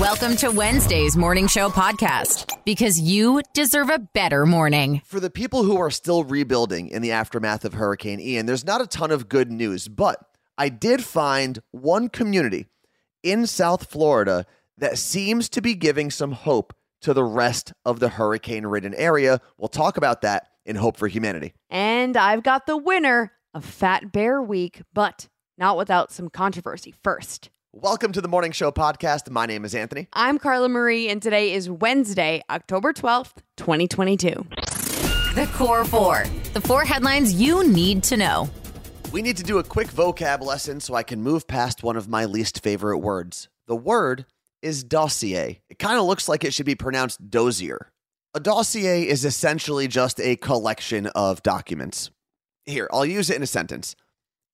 Welcome to Wednesday's Morning Show podcast because you deserve a better morning. For the people who are still rebuilding in the aftermath of Hurricane Ian, there's not a ton of good news, but I did find one community in South Florida that seems to be giving some hope to the rest of the hurricane ridden area. We'll talk about that in Hope for Humanity. And I've got the winner of Fat Bear Week, but not without some controversy first. Welcome to the Morning Show podcast. My name is Anthony. I'm Carla Marie, and today is Wednesday, October 12th, 2022. The Core Four, the four headlines you need to know. We need to do a quick vocab lesson so I can move past one of my least favorite words. The word is dossier. It kind of looks like it should be pronounced dozier. A dossier is essentially just a collection of documents. Here, I'll use it in a sentence.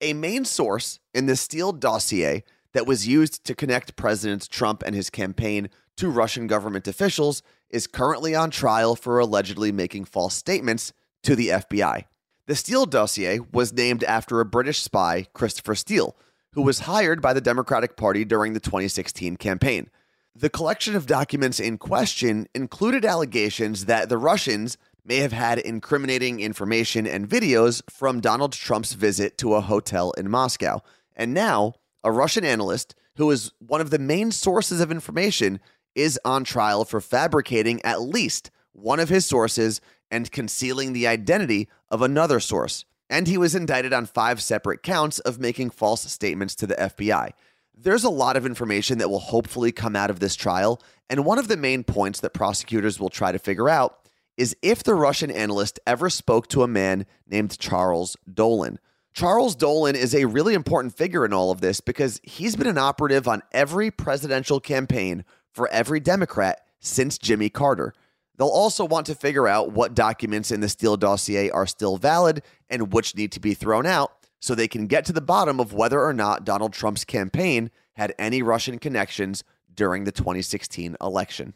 A main source in the Steele dossier that was used to connect President Trump and his campaign to Russian government officials is currently on trial for allegedly making false statements to the FBI. The Steele dossier was named after a British spy, Christopher Steele, who was hired by the Democratic Party during the 2016 campaign. The collection of documents in question included allegations that the Russians may have had incriminating information and videos from Donald Trump's visit to a hotel in Moscow. And now, a Russian analyst who is one of the main sources of information is on trial for fabricating at least one of his sources and concealing the identity of another source. And he was indicted on five separate counts of making false statements to the FBI. There's a lot of information that will hopefully come out of this trial. And one of the main points that prosecutors will try to figure out is if the Russian analyst ever spoke to a man named Charles Dolan. Charles Dolan is a really important figure in all of this because he's been an operative on every presidential campaign for every Democrat since Jimmy Carter. They'll also want to figure out what documents in the Steele dossier are still valid and which need to be thrown out so they can get to the bottom of whether or not Donald Trump's campaign had any Russian connections during the 2016 election.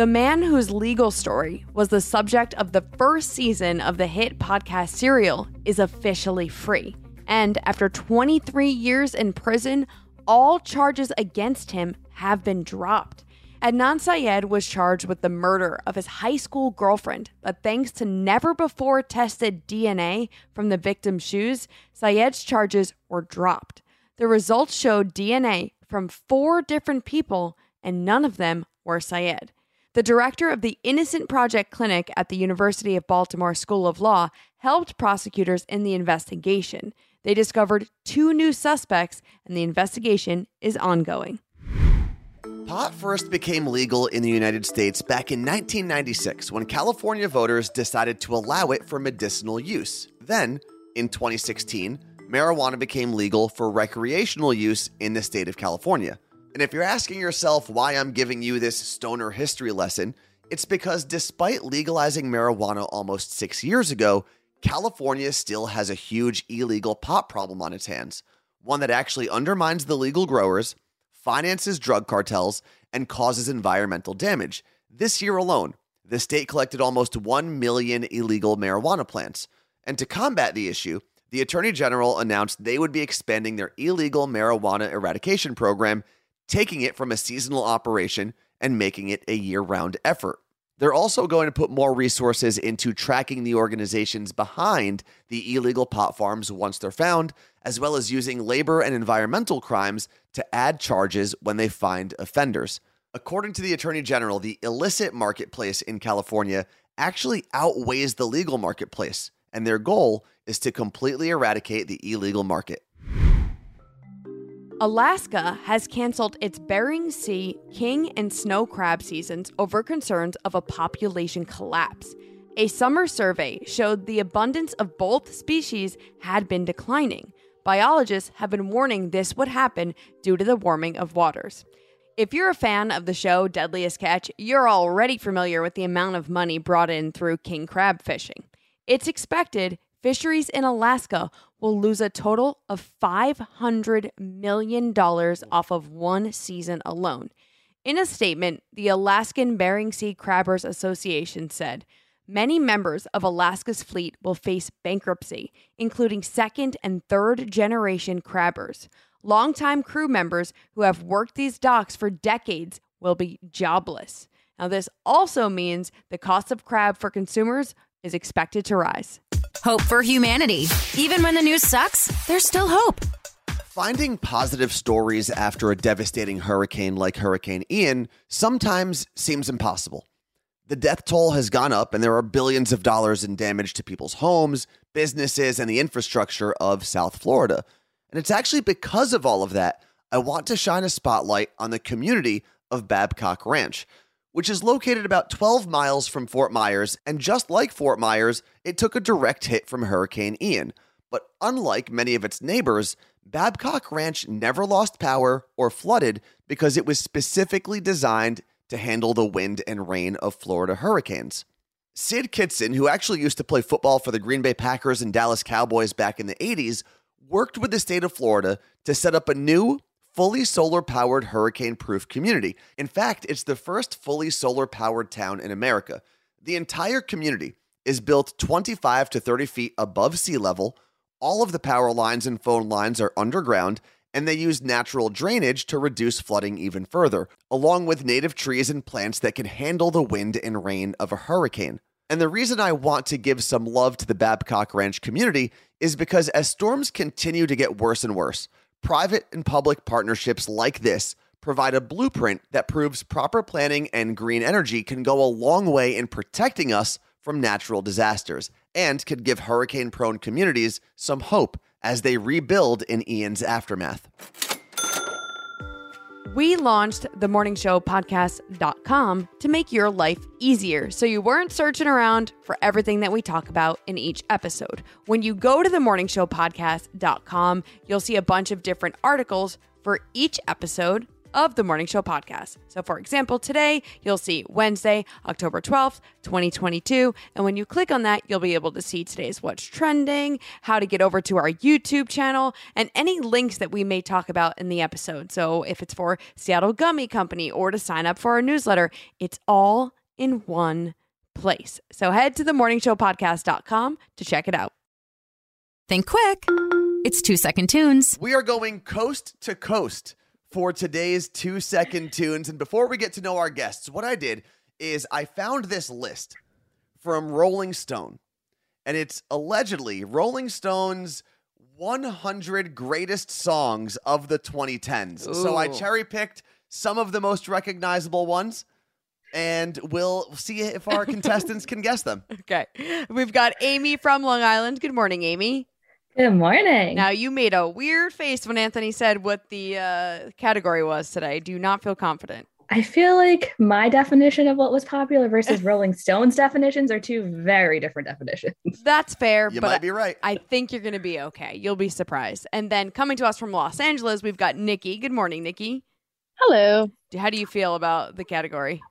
The man whose legal story was the subject of the first season of the hit podcast Serial is officially free. And after 23 years in prison, all charges against him have been dropped. Adnan Syed was charged with the murder of his high school girlfriend, but thanks to never before tested DNA from the victim's shoes, Syed's charges were dropped. The results showed DNA from four different people, and none of them were Syed. The director of the Innocence Project Clinic at the University of Baltimore School of Law helped prosecutors in the investigation. They discovered two new suspects, and the investigation is ongoing. Pot first became legal in the United States back in 1996 when California voters decided to allow it for medicinal use. Then, in 2016, marijuana became legal for recreational use in the state of California. And if you're asking yourself why I'm giving you this stoner history lesson, it's because despite legalizing marijuana almost six years ago, California still has a huge illegal pot problem on its hands, one that actually undermines the legal growers, finances drug cartels, and causes environmental damage. This year alone, the state collected almost 1 million illegal marijuana plants. And to combat the issue, the Attorney General announced they would be expanding their illegal marijuana eradication program taking it from a seasonal operation and making it a year round effort. They're also going to put more resources into tracking the organizations behind the illegal pot farms once they're found, as well as using labor and environmental crimes to add charges when they find offenders. According to the Attorney General, the illicit marketplace in California actually outweighs the legal marketplace, and their goal is to completely eradicate the illegal market. Alaska has canceled its Bering Sea king and snow crab seasons over concerns of a population collapse. A summer survey showed the abundance of both species had been declining. Biologists have been warning this would happen due to the warming of waters. If you're a fan of the show Deadliest Catch, you're already familiar with the amount of money brought in through king crab fishing. It's expected fisheries in Alaska will lose a total of $500 million off of one season alone. In a statement, the Alaskan Bering Sea Crabbers Association said, Many members of Alaska's fleet will face bankruptcy, including second and third generation crabbers. longtime crew members who have worked these docks for decades will be jobless. Now, this also means the cost of crab for consumers is expected to rise. Hope for humanity. Even when the news sucks, there's still hope. Finding positive stories after a devastating hurricane like Hurricane Ian sometimes seems impossible. The death toll has gone up, and there are billions of dollars in damage to people's homes, businesses, and the infrastructure of South Florida. And it's actually because of all of that, I want to shine a spotlight on the community of Babcock Ranch, which is located about 12 miles from Fort Myers. And just like Fort Myers, it took a direct hit from Hurricane Ian. But unlike many of its neighbors, Babcock Ranch never lost power or flooded because it was specifically designed to handle the wind and rain of Florida hurricanes. Syd Kitson, who actually used to play football for the Green Bay Packers and Dallas Cowboys back in the 80s, worked with the state of Florida to set up a new, fully solar powered hurricane proof community. In fact, it's the first fully solar powered town in America. The entire community is built 25 to 30 feet above sea level. All of the power lines and phone lines are underground, and they use natural drainage to reduce flooding even further, along with native trees and plants that can handle the wind and rain of a hurricane. And the reason I want to give some love to the Babcock Ranch community is because as storms continue to get worse and worse, private and public partnerships like this provide a blueprint that proves proper planning and green energy can go a long way in protecting us from natural disasters and could give hurricane prone communities some hope as they rebuild in Ian's aftermath. We launched the morning show podcast.com to make your life easier so you weren't searching around for everything that we talk about in each episode. When you go to the morning show podcast.com, you'll see a bunch of different articles for each episode of the Morning Show podcast. So, for example, today you'll see Wednesday, October 12th, 2022. And when you click on that, you'll be able to see today's What's Trending, how to get over to our YouTube channel, and any links that we may talk about in the episode. So, if it's for Seattle Gummy Company or to sign up for our newsletter, it's all in one place. So, head to the morningshowpodcast.com to check it out. Think quick. It's two second tunes. We are going coast to coast for today's two second tunes. And before we get to know our guests, what I did is I found this list from Rolling Stone, and it's allegedly Rolling Stone's 100 greatest songs of the 2010s. So I cherry picked some of the most recognizable ones. And we'll see if our contestants can guess them. Okay. We've got Amy from Long Island. Good morning, Amy. Good morning. Now, you made a weird face when Anthony said what the uh, category was today. Do you not feel confident? I feel like my definition of what was popular versus Rolling Stone's definitions are two very different definitions. That's fair, You but might be right. I think you're going to be okay. You'll be surprised. And then coming to us from Los Angeles, we've got Nikki. Good morning, Nikki. Hello. How do you feel about the category?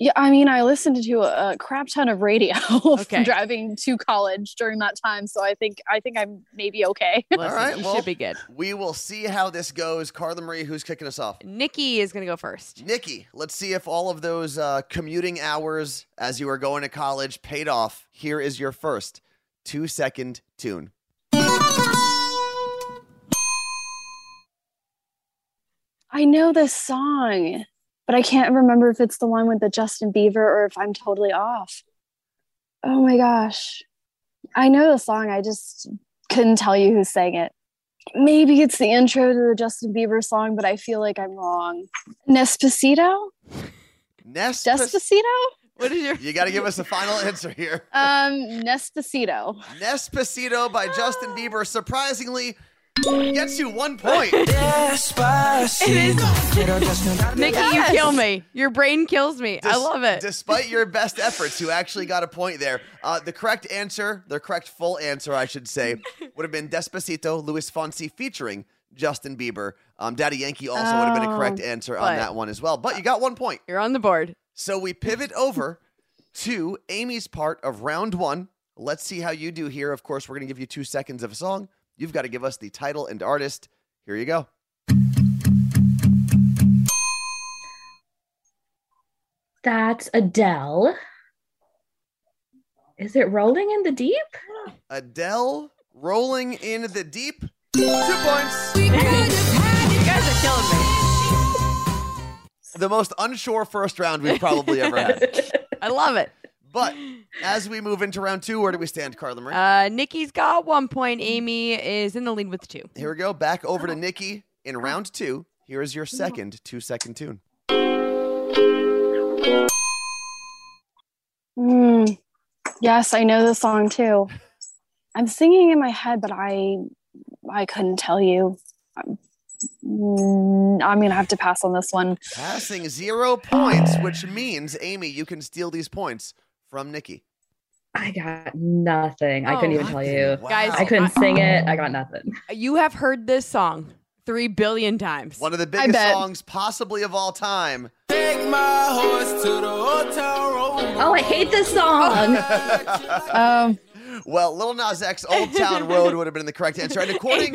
Yeah, I mean, I listened to a, a crap ton of radio Okay. driving to college during that time, so I think I think I'm maybe okay. Listen, right, you well- should be good. We will see how this goes. Carla Marie, who's kicking us off? Nikki is going to go first. Nikki, let's see if all of those uh, commuting hours as you were going to college paid off. Here is your first two second tune. I know this song, but I can't remember if it's the one with the Justin Bieber or if I'm totally off. Oh my gosh. I know the song, I just couldn't tell you who sang it. Maybe it's the intro to the Justin Bieber song, but I feel like I'm wrong. Nespacito? Nest. Despacito? What is your You got to give us a final answer here. Um, Nespacito. Nespacito by Justin Bieber surprisingly gets you one point. Nikki, you kill me. Your brain kills me. I Des- love it. Despite your best efforts, you actually got a point there. Uh, the correct answer, the correct full answer, I should say, would have been Despacito, Luis Fonsi featuring Justin Bieber. Um, Daddy Yankee also would have been a correct Oh. answer on But- that one as well. But you got one point. You're on the board. So we pivot over to Amy's part of round one. Let's see how you do here. Of course, we're going to give you two seconds of a song. You've got to give us the title and artist. Here you go. That's Adele. Is it Rolling in the Deep? Adele rolling in the deep. Two points. you guys are killing me. The most unsure first round we've probably ever had. I love it. But as we move into round two, where do we stand, Carla Marie? Uh, Nikki's got one point. Amy is in the lead with two. Here we go. Back over to Nikki in round two. Here is your second two second tune. Mm, yes, I know the song too. I'm singing in my head, but I I couldn't tell you. I'm, mm, I'm gonna have to pass on this one. Passing zero points, which means, Amy, you can steal these points from Nikki. I got nothing. I Oh, couldn't even tell you. Wow. Guys, I couldn't sing it. I got nothing. You have heard this song three billion times. One of the biggest songs possibly of all time. Take my horse to the old town. Oh, I hate this song. Um, Well, Lil Nas X, Old Town Road would have been the correct answer. And according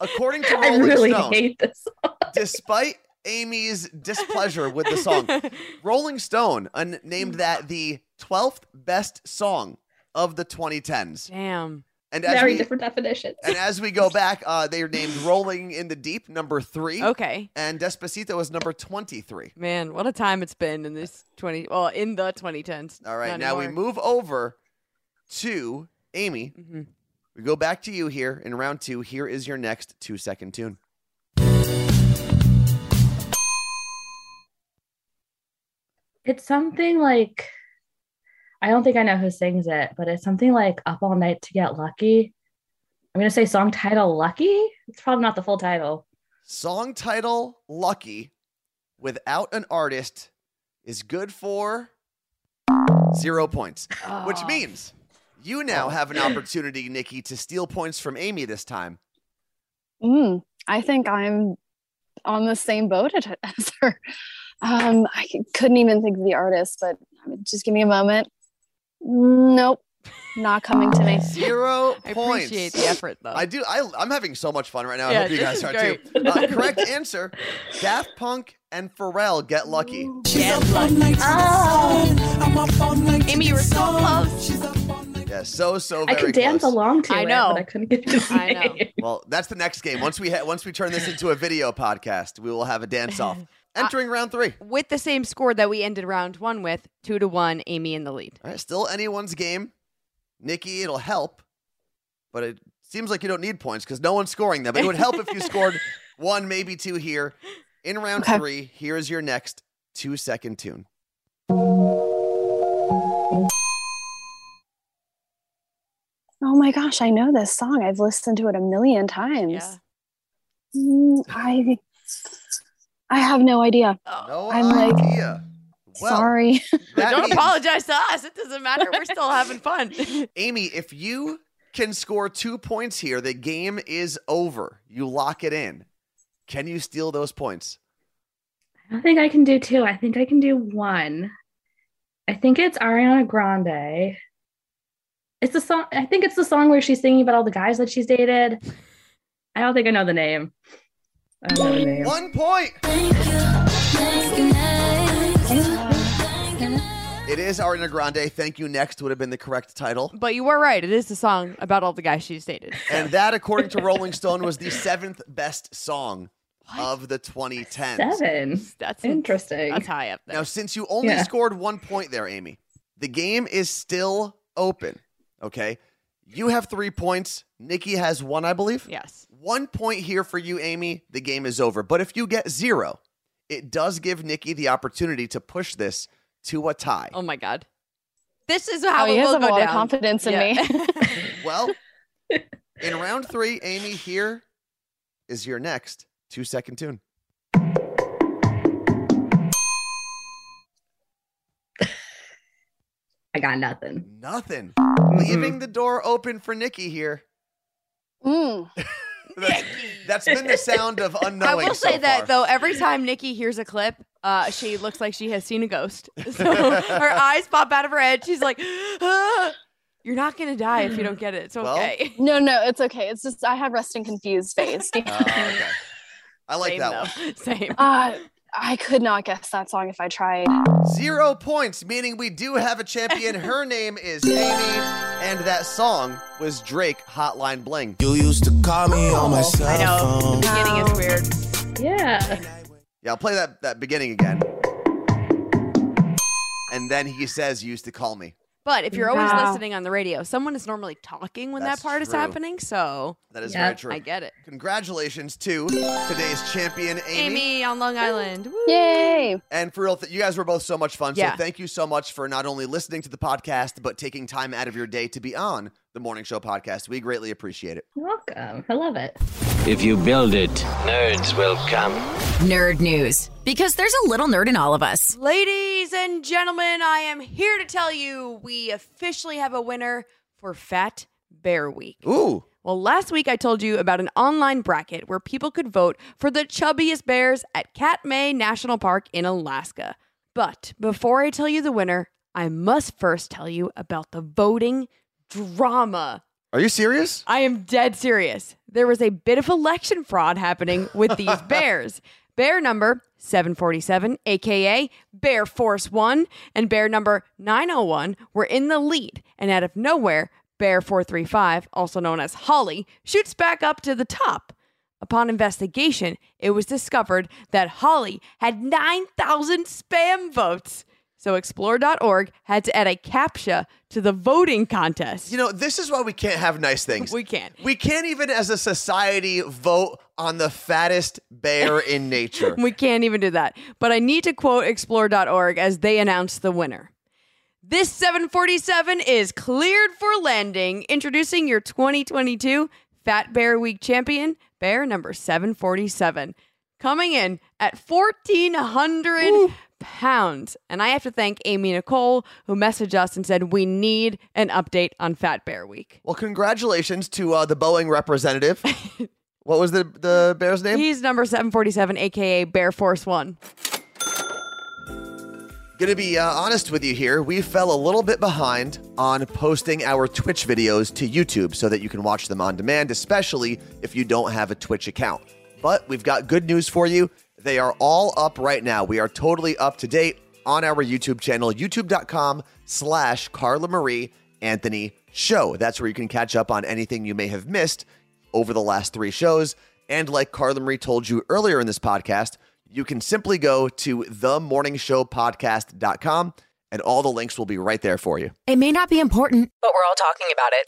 according to I Rolling really Stone, hate this song. despite Amy's displeasure with the song, Rolling Stone un- named that the 12th best song of the 2010s. Damn. And as Very we, different definitions. and as we go back, uh, they are named Rolling in the Deep, number three. Okay. And Despacito is number 23. Man, what a time it's been in this 20, well, in the 2010s. All right, Not now we move over to Amy. Mhm. We go back to you here in round two. Here is your next two second tune. It's something like I don't think I know who sings it, but it's something like Up All Night to Get Lucky. I'm gonna say song title Lucky. It's probably not the full title. Song title Lucky without an artist is good for zero points, which Oh. means you now have an opportunity, Nikki, to steal points from Amy this time. mm, I think I'm on the same boat as her. Um, I c- couldn't even think of the artist, but just give me a moment. Nope, not coming to me. Zero I points. appreciate the effort, though. I do. I, I'm having so much fun right now. I Yeah, hope you this guys is are great. too. Uh, correct answer: Daft Punk and Pharrell get lucky. Get lucky. Amy, you were so close. Yeah, so so I very could dance close. along to I it, know. but I couldn't get his I know. Well, that's the next game. Once we ha- once we turn this into a video podcast, we will have a dance off. Entering round three. With the same score that we ended round one with, two to one, Amy in the lead. All right, still anyone's game. Nikki, it'll help, but it seems like you don't need points because no one's scoring them. But it would help if you scored one, maybe two here. In round Okay. three, here's your next two second tune. Oh my gosh, I know this song. I've listened to it a million times. Yeah. Mm, I I have no idea. No I'm like- idea. Well, Sorry. that Don't means- apologize to us. It doesn't matter. We're still having fun. Amy, if you can score two points here, the game is over. You lock it in. Can you steal those points? I don't think I can do two. I think I can do one. I think it's Ariana Grande. It's the song. I think it's the song where she's singing about all the guys that she's dated. I don't think I know the name. One point. It is Ariana Grande. Thank you. Next would have been the correct title. but you were right. It is the song about all the guys she's dated. And that, according to Rolling Stone, was the seventh best song of the 2010s. Seven. That's Interesting. That's high up there. Now, since you only Yeah. scored one point there, Amy, the game is still open. Okay. You have three points. Nikki has one, I believe. yes. One point here for you, Amy. The game is over. But if you get zero, it does give Nikki the opportunity to push this to a tie. Oh my god. This is how Oh, it you guys will have go a lot down. of confidence in Yeah. me. Well, in round three, Amy, here is your next two second tune. I got nothing. Nothing. Mm-mm. Leaving the door open for Nikki here. Mm. That's, that's been the sound of unknowing. I will so say that far. though, every time Nikki hears a clip, uh, she looks like she has seen a ghost. So her eyes pop out of her head. She's like, "Ah." "You're not gonna die if you don't get it. It's Well, okay." No, no, it's okay. It's just I have resting confused face. Oh, okay. I like Same, that though. one. Same. uh, I could not guess that song if I tried. Zero points, meaning we do have a champion. Her name is Amy, and that song was Drake Hotline Bling. You used to call me on my cell I know. phone. The beginning is weird. Yeah. Yeah, I'll play that, that beginning again. And then he says, "You used to call me." But if you're always Wow. listening on the radio, someone is normally talking when That's that part is happening. So That is Yeah, very true. I get it. Congratulations to today's champion, Amy. Amy on Long Island. Woo. Yay! And for real, th- you guys were both so much fun. Yeah. So thank you so much for not only listening to the podcast, but taking time out of your day to be on the Morning Show podcast. We greatly appreciate it. You're welcome. I love it. If you build it, nerds will come. Nerd news. Because there's a little nerd in all of us. Ladies and gentlemen, I am here to tell you we officially have a winner for Fat Bear Week. Ooh. Well, last week I told you about an online bracket where people could vote for the chubbiest bears at Katmai National Park in Alaska. But before I tell you the winner, I must first tell you about the voting drama. Are you serious? I am dead serious. There was a bit of election fraud happening with these bears. Bear number 747, aka Bear Force 1, and bear number 901 were in the lead. And out of nowhere, Bear 435, also known as Holly, shoots back up to the top. Upon investigation, it was discovered that Holly had 9,000 spam votes. So explore.org had to add a CAPTCHA to the voting contest. You know, this is why we can't have nice things. We can't. We can't even as a society vote on the fattest bear in nature. We can't even do that. But I need to quote explore.org as they announce the winner. This 747 is cleared for landing. Introducing your 2022 Fat Bear Week champion, bear number 747. Coming in at 1,400 pounds. And I have to thank Amy Nicole, who messaged us and said, We need an update on Fat Bear Week. well, congratulations to uh, the Boeing representative. what was the, the bear's name? He's number 747, aka Bear Force One. Gonna be uh, honest with you here. We fell a little bit behind on posting our Twitch videos to YouTube so that you can watch them on demand, especially if you don't have a Twitch account. But we've got good news for you. They are all up right now. We are totally up to date on our YouTube channel, youtube.com slash Carla Marie Anthony Show. That's where you can catch up on anything you may have missed over the last three shows. And like Carla Marie told you earlier in this podcast, you can simply go to themorningshowpodcast.com and all the links will be right there for you. It may not be important, but we're all talking about it.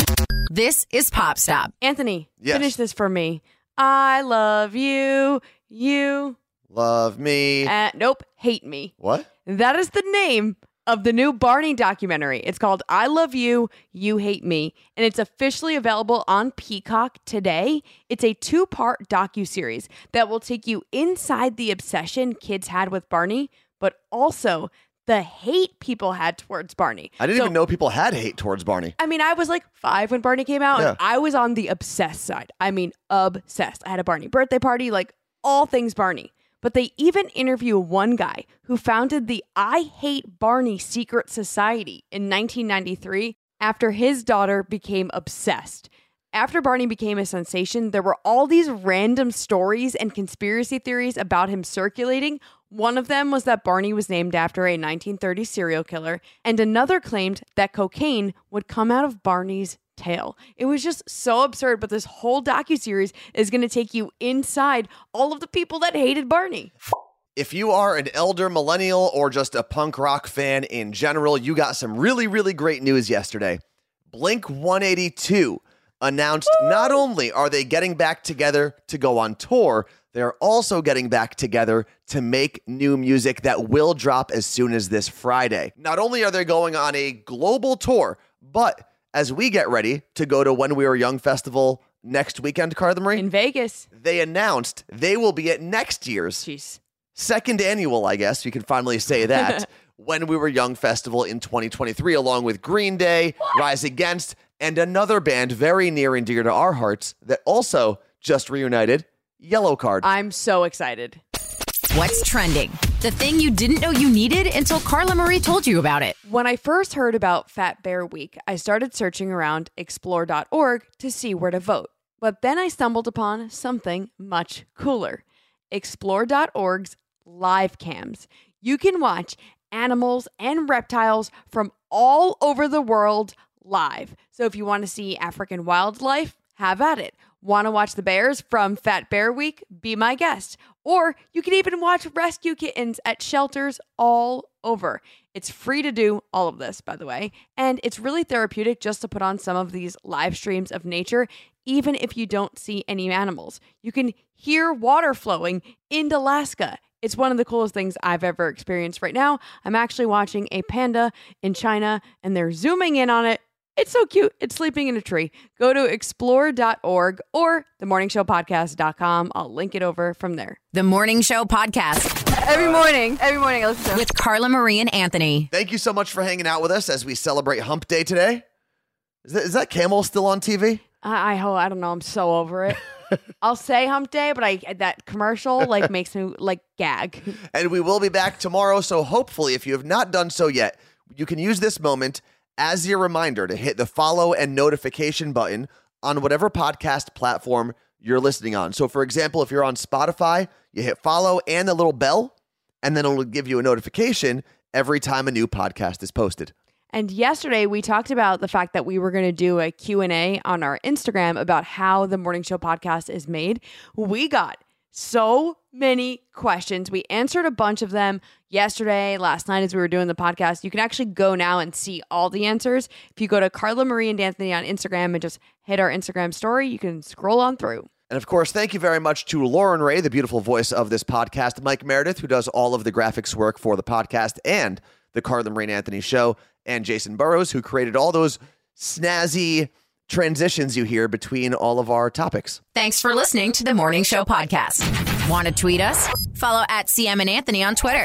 This is Pop Stop. Anthony, Yes. finish this for me. I love you. You. Love me. Uh, nope. Hate me. what? That is the name of the new Barney documentary. It's called I Love You, You Hate Me, and it's officially available on Peacock today. It's a two-part docu-series that will take you inside the obsession kids had with Barney, but also the hate people had towards Barney. I didn't So- even know people had hate towards Barney. I mean, I was like five when Barney came out, Yeah. and I was on the obsessed side. I mean, obsessed. I had a Barney birthday party, like all things Barney. But they even interview one guy who founded the I Hate Barney Secret Society in 1993 after his daughter became obsessed. After Barney became a sensation, there were all these random stories and conspiracy theories about him circulating. One of them was that Barney was named after a 1930 serial killer, and another claimed that cocaine would come out of Barney's tail. It was just so absurd, but this whole docuseries is going to take you inside all of the people that hated Barney. If you are an elder millennial or just a punk rock fan in general, you got some really, really great news yesterday. Blink 182 announced not only are they getting back together to go on tour, they're also getting back together to make new music that will drop as soon as this Friday. Not only are they going on a global tour, but as we get ready to go to When We Were Young Festival next weekend, Carla Marie, In Vegas. they announced they will be at next year's Jeez. second annual, I guess you can finally say that, when we were young festival in 2023, along with Green Day, Rise Against, and another band very near and dear to our hearts that also just reunited, Yellowcard. I'm so excited. What's trending? The thing you didn't know you needed until Carla Marie told you about it. When I first heard about Fat Bear Week, I started searching around explore.org to see where to vote. But then I stumbled upon something much cooler explore.org's live cams. You can watch animals and reptiles from all over the world live. So if you want to see African wildlife, Have at it. Want to watch the bears from Fat Bear Week? Be my guest. Or you can even watch rescue kittens at shelters all over. It's free to do all of this, by the way, and it's really therapeutic just to put on some of these live streams of nature, even if you don't see any animals. You can hear water flowing in Alaska. It's one of the coolest things I've ever experienced right now. I'm actually watching a panda in China and they're zooming in on it. It's so cute. It's sleeping in a tree. Go to explore.org or themorningshowpodcast.com. I'll link it over from there. The Morning Show Podcast Every morning, every morning I listen to with Carla Marie and Anthony. Thank you so much for hanging out with us as we celebrate Hump Day today. Is that, is that camel still on TV? I, I hope I don't know. I'm so over it. I'll say hump day, but I that commercial like makes me like gag. And we will be back tomorrow. So hopefully, if you have not done so yet, you can use this moment as your reminder to hit the follow and notification button on whatever podcast platform you're listening on. So, for example, if you're on Spotify, you hit follow and the little bell, and then it'll give you a notification every time a new podcast is posted. And yesterday we talked about the fact that we were going to do a Q&A on our Instagram about how the morning show podcast is made. We got so many questions. We answered a bunch of them yesterday, last night as we were doing the podcast. You can actually go now and see all the answers. If you go to Carla Marie and Anthony on Instagram and just hit our Instagram story, you can scroll on through. And of course, thank you very much to Lauren Ray, the beautiful voice of this podcast, Mike Meredith, who does all of the graphics work for the podcast and the Carla Marie and Anthony show, and Jason Burrows, who created all those snazzy transitions you hear between all of our topics. Thanks for listening to the Morning Show Podcast. Want to tweet us? Follow at CM and Anthony on Twitter.